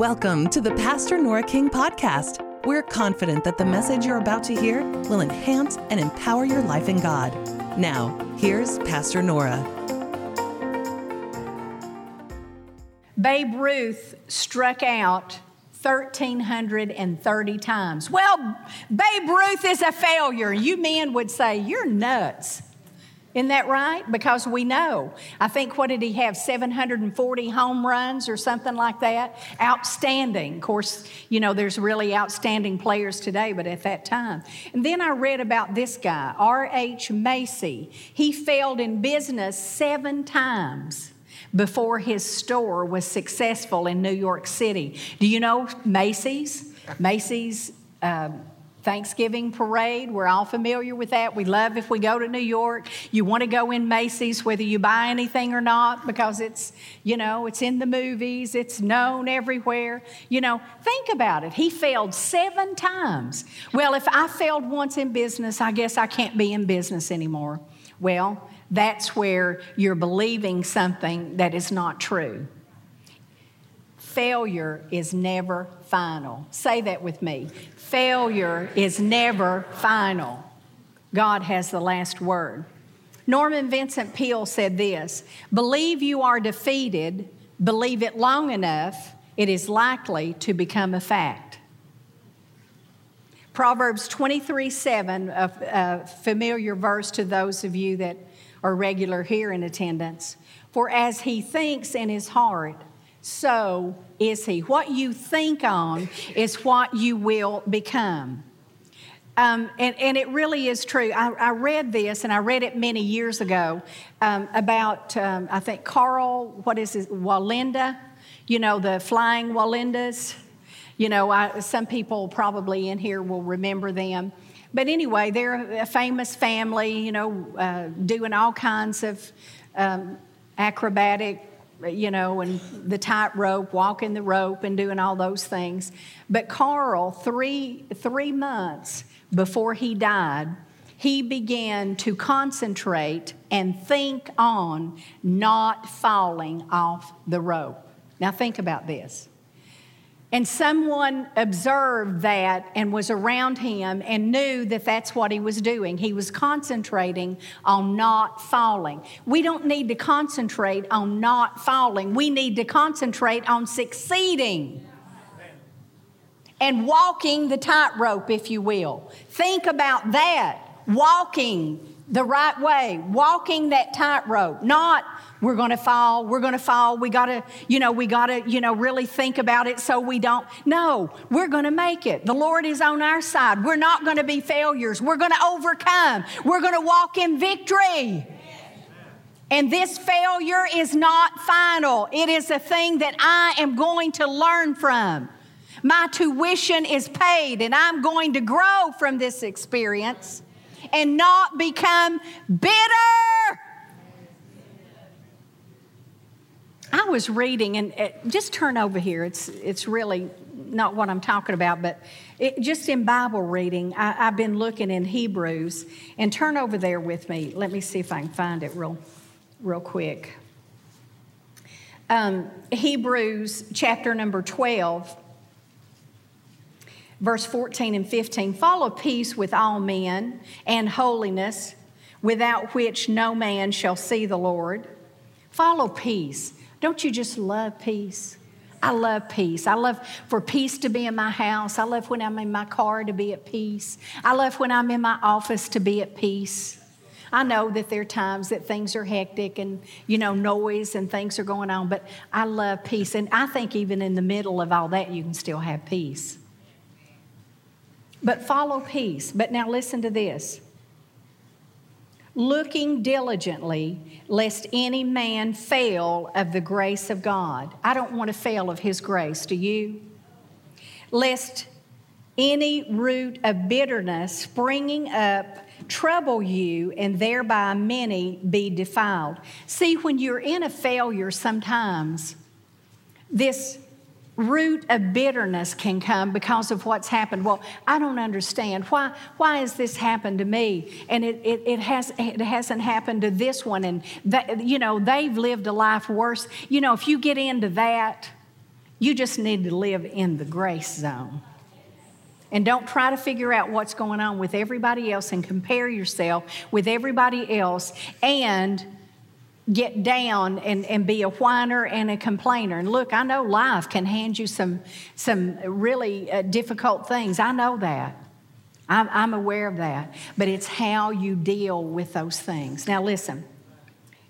Welcome to the Pastor Nora King podcast. We're confident that the message you're about to hear will enhance and empower your life in God. Now, here's Pastor Nora. Babe Ruth struck out 1,330 times. Well, Babe Ruth is a failure. You men would say, You're nuts. Isn't that right? Because we know. I think, what did he have? 740 home runs or something like that? Outstanding. Of course, you know, there's really outstanding players today, but at that time. And then I read about this guy, R.H. Macy. He failed in business seven times before his store was successful in New York City. Do you know Macy's? Macy's. Um, Thanksgiving parade, we're all familiar with that. We love if we go to New York. You want to go in Macy's, whether you buy anything or not, because it's, you know, it's in the movies, it's known everywhere. You know, think about it. He failed seven times. Well, if I failed once in business, I guess I can't be in business anymore. Well, that's where you're believing something that is not true. Failure is never final. Say that with me. Failure is never final. God has the last word. Norman Vincent Peale said this Believe you are defeated, believe it long enough, it is likely to become a fact. Proverbs 23 7, a, a familiar verse to those of you that are regular here in attendance. For as he thinks in his heart, so is he. What you think on is what you will become. Um, and, and, it really is true. I, I, read this, and I read it many years ago um, about, um, I think, Karl, what is it, Wallenda, you know, the flying Wallendas. You know, I, some people probably in here will remember them. But anyway, they're a famous family, you know, uh, doing all kinds of um, acrobatic you know, and the tightrope, walking the rope, and doing all those things. But Karl, three, three months before he died, he began to concentrate and think on not falling off the rope. Now, think about this. And someone observed that and was around him and knew that that's what he was doing. He was concentrating on not falling. We don't need to concentrate on not falling, we need to concentrate on succeeding and walking the tightrope, if you will. Think about that. Walking the right way, walking that tightrope, not we're going to fall, we're going to fall, we got to, you know, we got to, you know, really think about it so we don't. No, we're going to make it. The Lord is on our side. We're not going to be failures. We're going to overcome. We're going to walk in victory. And this failure is not final. It is a thing that I am going to learn from. My tuition is paid, and I'm going to grow from this experience and not become bitter. I was reading, and it, just turn over here. It's, it's really not what I'm talking about, but it, just in Bible reading, I, have been looking in Hebrews, and turn over there with me. Let me see if I can find it real, real quick. Um, Hebrews chapter number 12, verse 14 and 15. Follow peace with all men and holiness, without which no man shall see the Lord. Follow peace. Don't you just love peace? I love peace. I love for peace to be in my house. I love when I'm in my car to be at peace. I love when I'm in my office to be at peace. I know that there are times that things are hectic and, you know, noise and things are going on, but I love peace. And I think even in the middle of all that, you can still have peace. But follow peace. But now listen to this looking diligently, lest any man fail of the grace of God. I don't want to fail of His grace, do you? Lest any root of bitterness springing up trouble you, and thereby many be defiled. See, when you're in a failure, sometimes this root of bitterness can come because of what's happened. Well, I don't understand. Why, why has this happened to me? And it, it, it, has, it hasn't happened to this one. And, you know, they've lived a life worse. You know, if you get into that, You just need to live in the grace zone. And don't try to figure out what's going on with everybody else and compare yourself with everybody else and get down and, and be a whiner and a complainer. And look, I know life can hand you some, some really uh, difficult things. I know that. I'm, I'm aware of that. But it's how you deal with those things. Now, listen.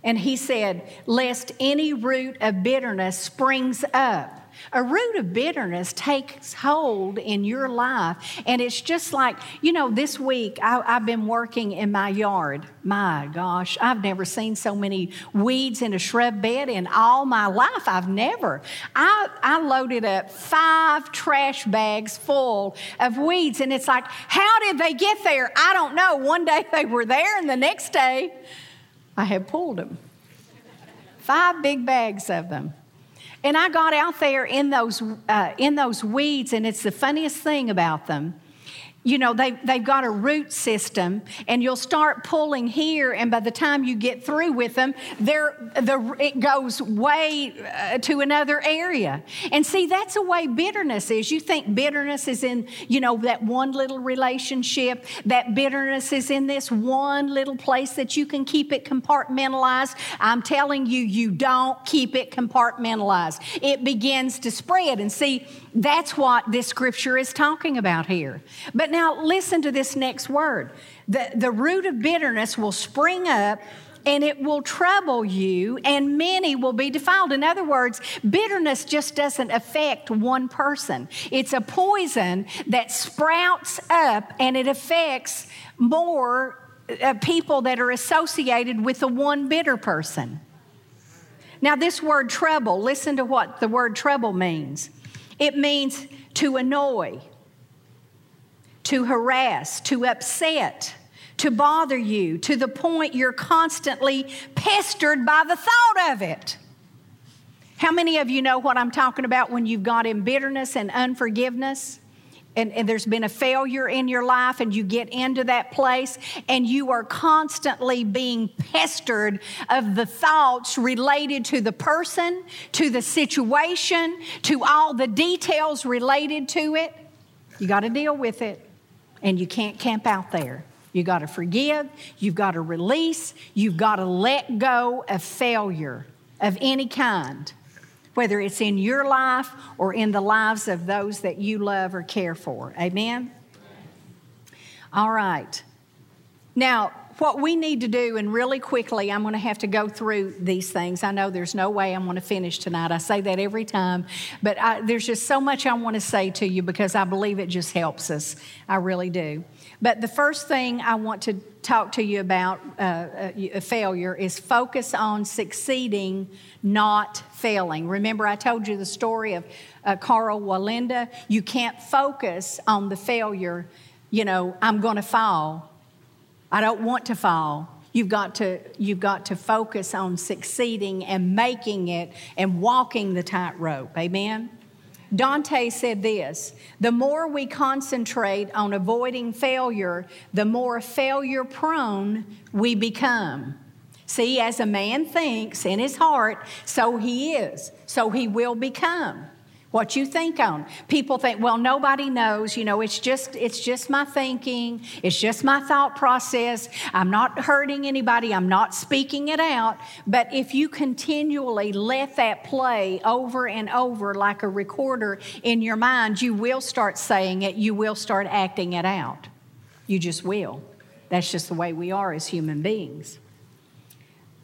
And he said, Lest any root of bitterness springs up a root of bitterness takes hold in your life. And it's just like, you know, this week I, have been working in my yard. My gosh, I've never seen so many weeds in a shrub bed in all my life. I've never. I, I loaded up five trash bags full of weeds. And it's like, how did they get there? I don't know. One day they were there, and the next day I had pulled them. Five big bags of them. And I got out there in those, uh, in those weeds, and it's the funniest thing about them you know they, they've got a root system and you'll start pulling here and by the time you get through with them there the, it goes way uh, to another area. And see that's the way bitterness is. You think bitterness is in you know that one little relationship that bitterness is in this one little place that you can keep it compartmentalized. I'm telling you you don't keep it compartmentalized. It begins to spread. And see that's what this scripture is talking about here. But now listen to this next word. The, the root of bitterness will spring up and it will trouble you, and many will be defiled. In other words, bitterness just doesn't affect one person. It's a poison that sprouts up and it affects more uh, people that are associated with the one bitter person. Now, this word trouble, listen to what the word trouble means it means to annoy, to harass, to upset, to bother you to the point you're constantly pestered by the thought of it. How many of you know what I'm talking about when you've got in bitterness and unforgiveness? And, and, there's been a failure in your life, and you get into that place, and you are constantly being pestered of the thoughts related to the person, to the situation, to all the details related to it. You got to deal with it and you can't camp out there. You got to forgive, you've got to release, you've got to let go of failure of any kind, whether it's in your life or in the lives of those that you love or care for. Amen? All right. Now, what we need to do, and really quickly, I'm going to have to go through these things. I know there's no way I'm going to finish tonight. I say that every time, but I, there's just so much I want to say to you because I believe it just helps us. I really do. But the first thing I want to talk to you about uh, uh, failure is focus on succeeding, not failing. Remember, I told you the story of uh, Karl Wallenda. You can't focus on the failure. You know, I'm going to fall I don't want to fall. You've got to, you've got to focus on succeeding and making it and walking the tightrope. Amen? Dante said this The more we concentrate on avoiding failure, the more failure prone we become. See, as a man thinks in his heart, so he is, so he will become what you think on. People think well nobody knows you know it's just it's just my thinking it's just my thought process. I'm not hurting anybody i'm not speaking it out. But if you continually let that play over and over like a recorder in your mind you will start saying it you will start acting it out. You just will. That's just the way we are as human beings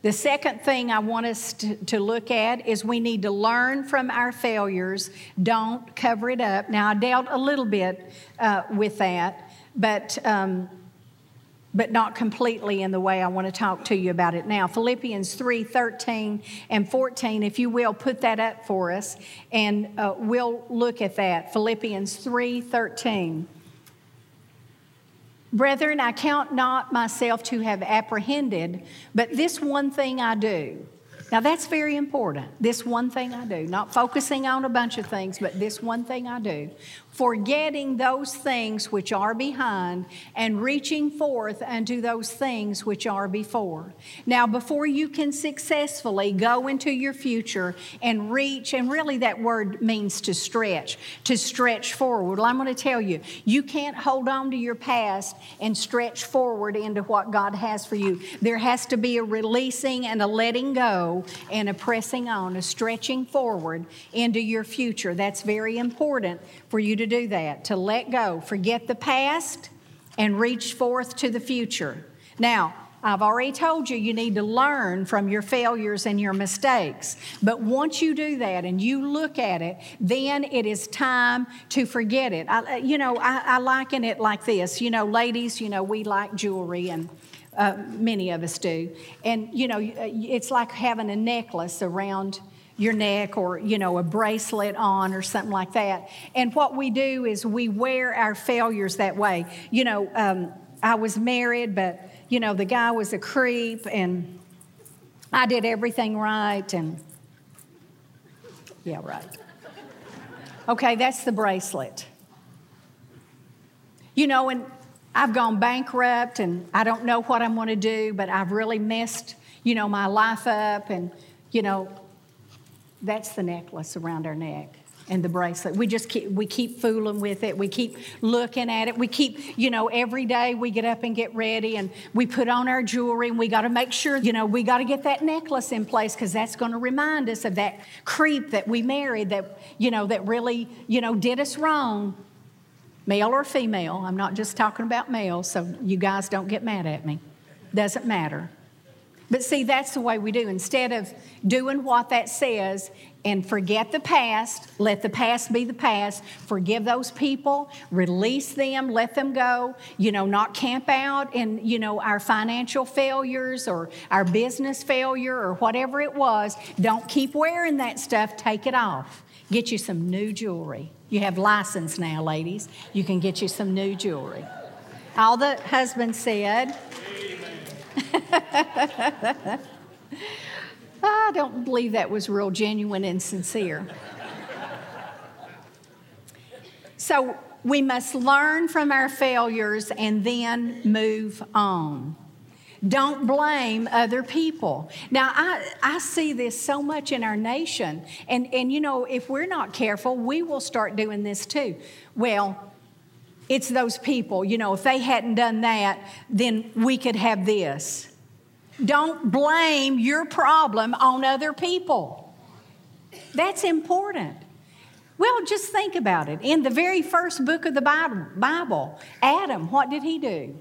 the second thing I want us to, to, look at is we need to learn from our failures. Don't cover it up. Now, I dealt a little bit uh, with that, but. Um, but not completely in the way I want to talk to you about it now. Philippians 3 13 and 14, if you will, put that up for us, and uh, we'll look at that. Philippians 3 13. Brethren, I count not myself to have apprehended, but this one thing I do. Now that's very important. This one thing I do. Not focusing on a bunch of things, but this one thing I do. Forgetting those things which are behind and reaching forth unto those things which are before. Now, before you can successfully go into your future and reach, and really that word means to stretch, to stretch forward. Well, I'm going to tell you, you can't hold on to your past and stretch forward into what God has for you. There has to be a releasing and a letting go and a pressing on, a stretching forward into your future. That's very important for you to do that, to let go, forget the past, and reach forth to the future. Now, I've already told you you need to learn from your failures and your mistakes. But once you do that and you look at it, then it is time to forget it. I, you know, I, I liken it like this. You know, ladies, you know, we like jewelry and uh, many of us do. And, you know, it's like having a necklace around your neck or you know a bracelet on or something like that. And what we do is we wear our failures that way. You know um, i was married but you know the guy was a creep and i did everything right and yeah right. Okay that's the bracelet. You know and i've gone bankrupt and i don't know what i'm going to do but i've really messed you know my life up and you know that's the necklace around our neck and the bracelet. We just keep, we keep fooling with it. We keep looking at it. We keep, you know, every day we get up and get ready and we put on our jewelry and we got to make sure, you know, we got to get that necklace in place because that's going to remind us of that creep that we married that, you know, that really, you know, did us wrong. Male or female. I'm not just talking about male, so you guys don't get mad at me. Doesn't matter. But see, that's the way we do. Instead of doing what that says and forget the past, let the past be the past, forgive those people, release them, let them go, you know, not camp out in, you know, our financial failures or our business failure or whatever it was. Don't keep wearing that stuff, take it off. Get you some new jewelry. You have license now, ladies. You can get you some new jewelry. All the husbands said, I don't believe that was real genuine and sincere. So we must learn from our failures and then move on. Don't blame other people. Now, I, I see this so much in our nation. And, and, you know, if we're not careful, we will start doing this too. Well, it's those people, you know, if they hadn't done that, then we could have this. Don't blame your problem on other people. That's important. Well, just think about it. In the very first book of the Bible, Adam, what did he do?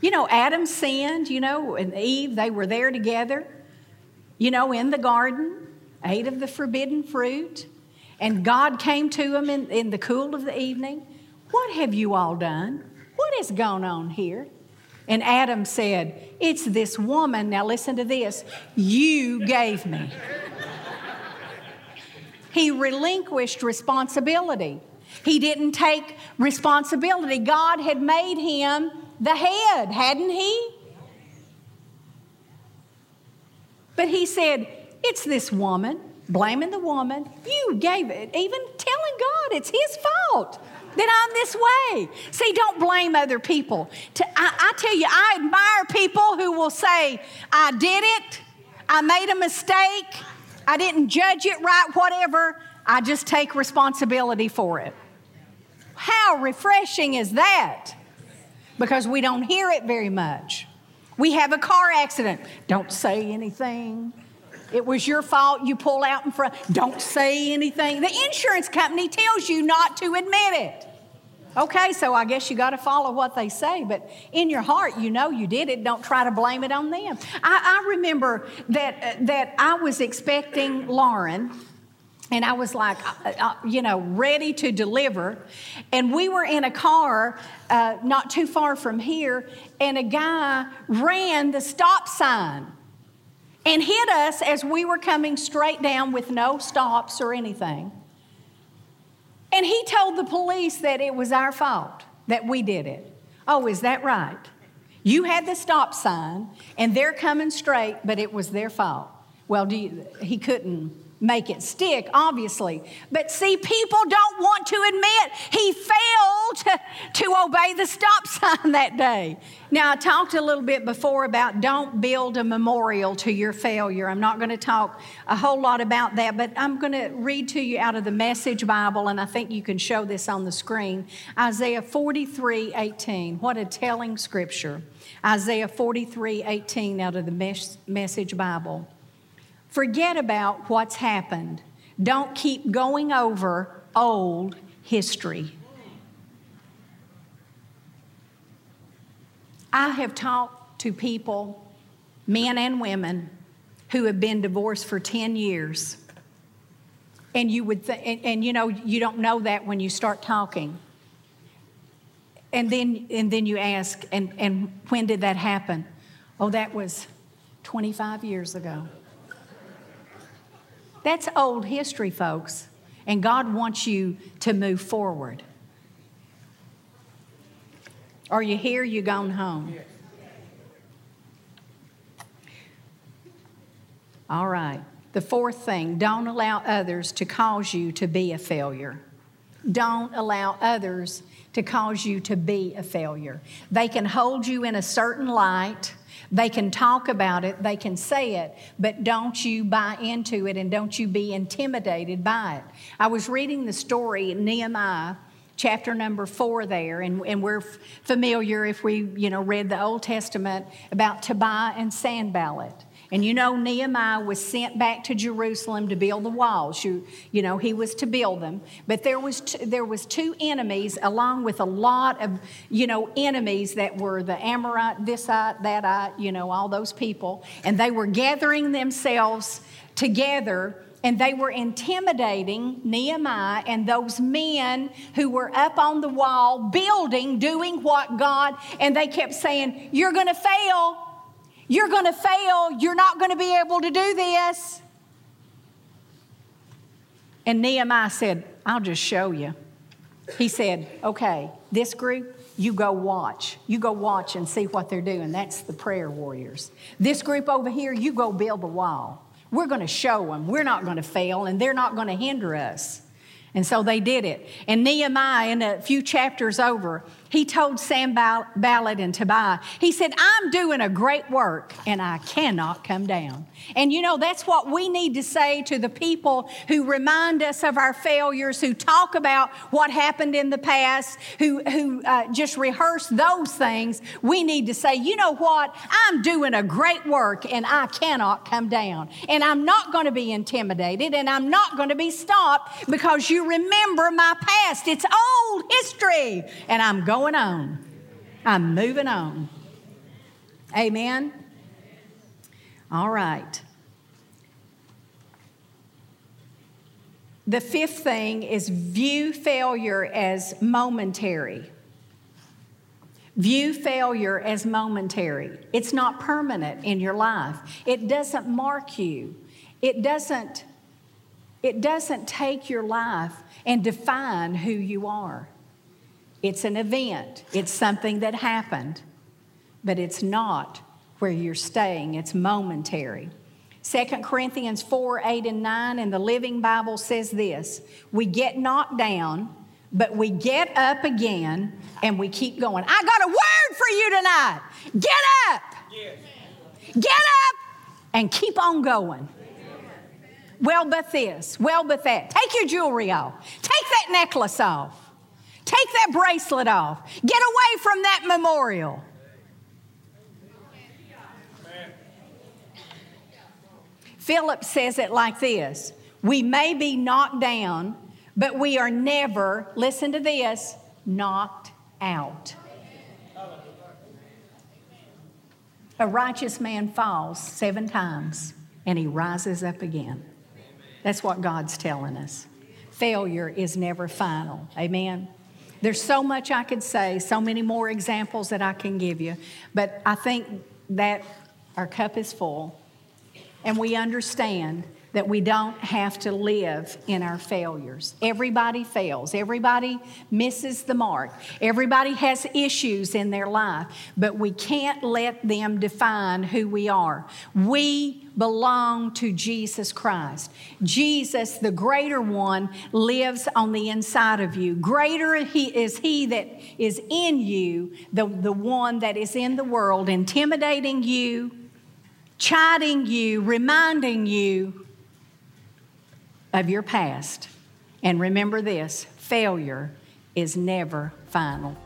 You know, Adam sinned, you know, and Eve, they were there together, you know, in the garden, ate of the forbidden fruit, and God came to him in, in the cool of the evening. What have you all done? What has gone on here? And Adam said, It's this woman, now listen to this, you gave me. he relinquished responsibility. He didn't take responsibility. God had made him the head, hadn't he? But he said, It's this woman, blaming the woman. You gave it, even telling God it's his fault that I'm this way. See, don't blame other people. I tell you, I admire people who will say, I did it, I made a mistake, I didn't judge it right, whatever. I just take responsibility for it. How refreshing is that? Because we don't hear it very much. We have a car accident. Don't say anything. It was your fault. You pull out in front. Don't say anything. The insurance company tells you not to admit it. Okay, so I guess you got to follow what they say, but in your heart, you know you did it. Don't try to blame it on them. I, I remember that uh, that I was expecting Lauren and I was like, uh, uh, you know, ready to deliver. And we were in a car uh, not too far from here, and a guy ran the stop sign and hit us as we were coming straight down with no stops or anything. And he told the police that it was our fault, that we did it. Oh, is that right? You had the stop sign and they're coming straight, but it was their fault. Well, you, he couldn't make it stick, obviously. But see, people don't want to admit he failed to, to obey the stop sign that day. Now, I talked a little bit before about don't build a memorial to your failure. I'm not going to talk a whole lot about that, but I'm going to read to you out of the Message Bible, and I think you can show this on the screen Isaiah 43 18. What a telling scripture. Isaiah 43 18 out of the Message Bible. Forget about what's happened. Don't keep going over old history. I have talked to people, men and women, who have been divorced for 10 years. And you would th- and, and you know you don't know that when you start talking. And then and then you ask and and when did that happen? Oh that was 25 years ago. That's old history, folks. And God wants you to move forward. Are you here? You gone home? All right. The fourth thing don't allow others to cause you to be a failure. Don't allow others to cause you to be a failure. They can hold you in a certain light they can talk about it, they can say it, but don't you buy into it and don't you be intimidated by it. I was reading the story in Nehemiah chapter number four there and, and we're familiar if we you know read the old testament about tobiah and sanballat and you know, Nehemiah was sent back to Jerusalem to build the walls. You, you know, he was to build them. But there was, t- there was two enemies along with a lot of, you know, enemies that were the Amorite, thisite, thatite, you know, all those people. And they were gathering themselves together and they were intimidating Nehemiah and those men who were up on the wall building, doing what God, and they kept saying, You're going to fail. You're going to fail. You're not going to be able to do this. And Nehemiah said, I'll just show you. He said, Okay, this group, you go watch. You go watch and see what they're doing. That's the prayer warriors. This group over here, you go build the wall. We're going to show them we're not going to fail and they're not going to hinder us. And so they did it. And Nehemiah, in a few chapters over, he told Sanballat and Tobiah, he said, I'm doing a great work and I cannot come down. And you know, that's what we need to say to the people who remind us of our failures, who talk about what happened in the past, who, who uh, just rehearse those things. We need to say, you know what? I'm doing a great work and I cannot come down. And I'm not going to be intimidated and I'm not going to be stopped because you remember my past. It's old history and I'm going going on. I'm moving on. Amen? All right. The fifth thing is view failure as momentary. View failure as momentary. It's not permanent in your life. It doesn't mark you. It doesn't it doesn't take your life and define who you are. It's an event, it's something that happened, but it's not where you're staying, it's momentary. 2 Corinthians 4 8 and 9 in the Living Bible says this We get knocked down, but we get up again and we keep going. I got a word for you tonight. Get up. Get up and keep on going. Well, but this, well, but that. Take your jewelry off, take that necklace off. Take that bracelet off. Get away from that memorial. Philip says it like this We may be knocked down, but we are never, listen to this, knocked out. A righteous man falls seven times and he rises up again. That's what God's telling us. Failure is never final. Amen. There's so much I could say, so many more examples that I can give you, but I think that our cup is full and we understand that we don't have to live in our failures. Everybody fails, everybody misses the mark, everybody has issues in their life, but we can't let them define who we are. We belong to Jesus Christ. Jesus, the greater one, lives on the inside of you. Greater he is he that is in you, the, the one that is in the world, intimidating you, chiding you, reminding you of your past. And remember this failure is never final.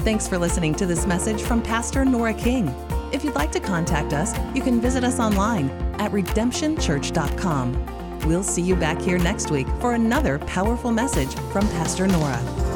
Thanks for listening to this message from Pastor Nora King. If you'd like to contact us, you can visit us online at redemptionchurch.com. We'll see you back here next week for another powerful message from Pastor Nora.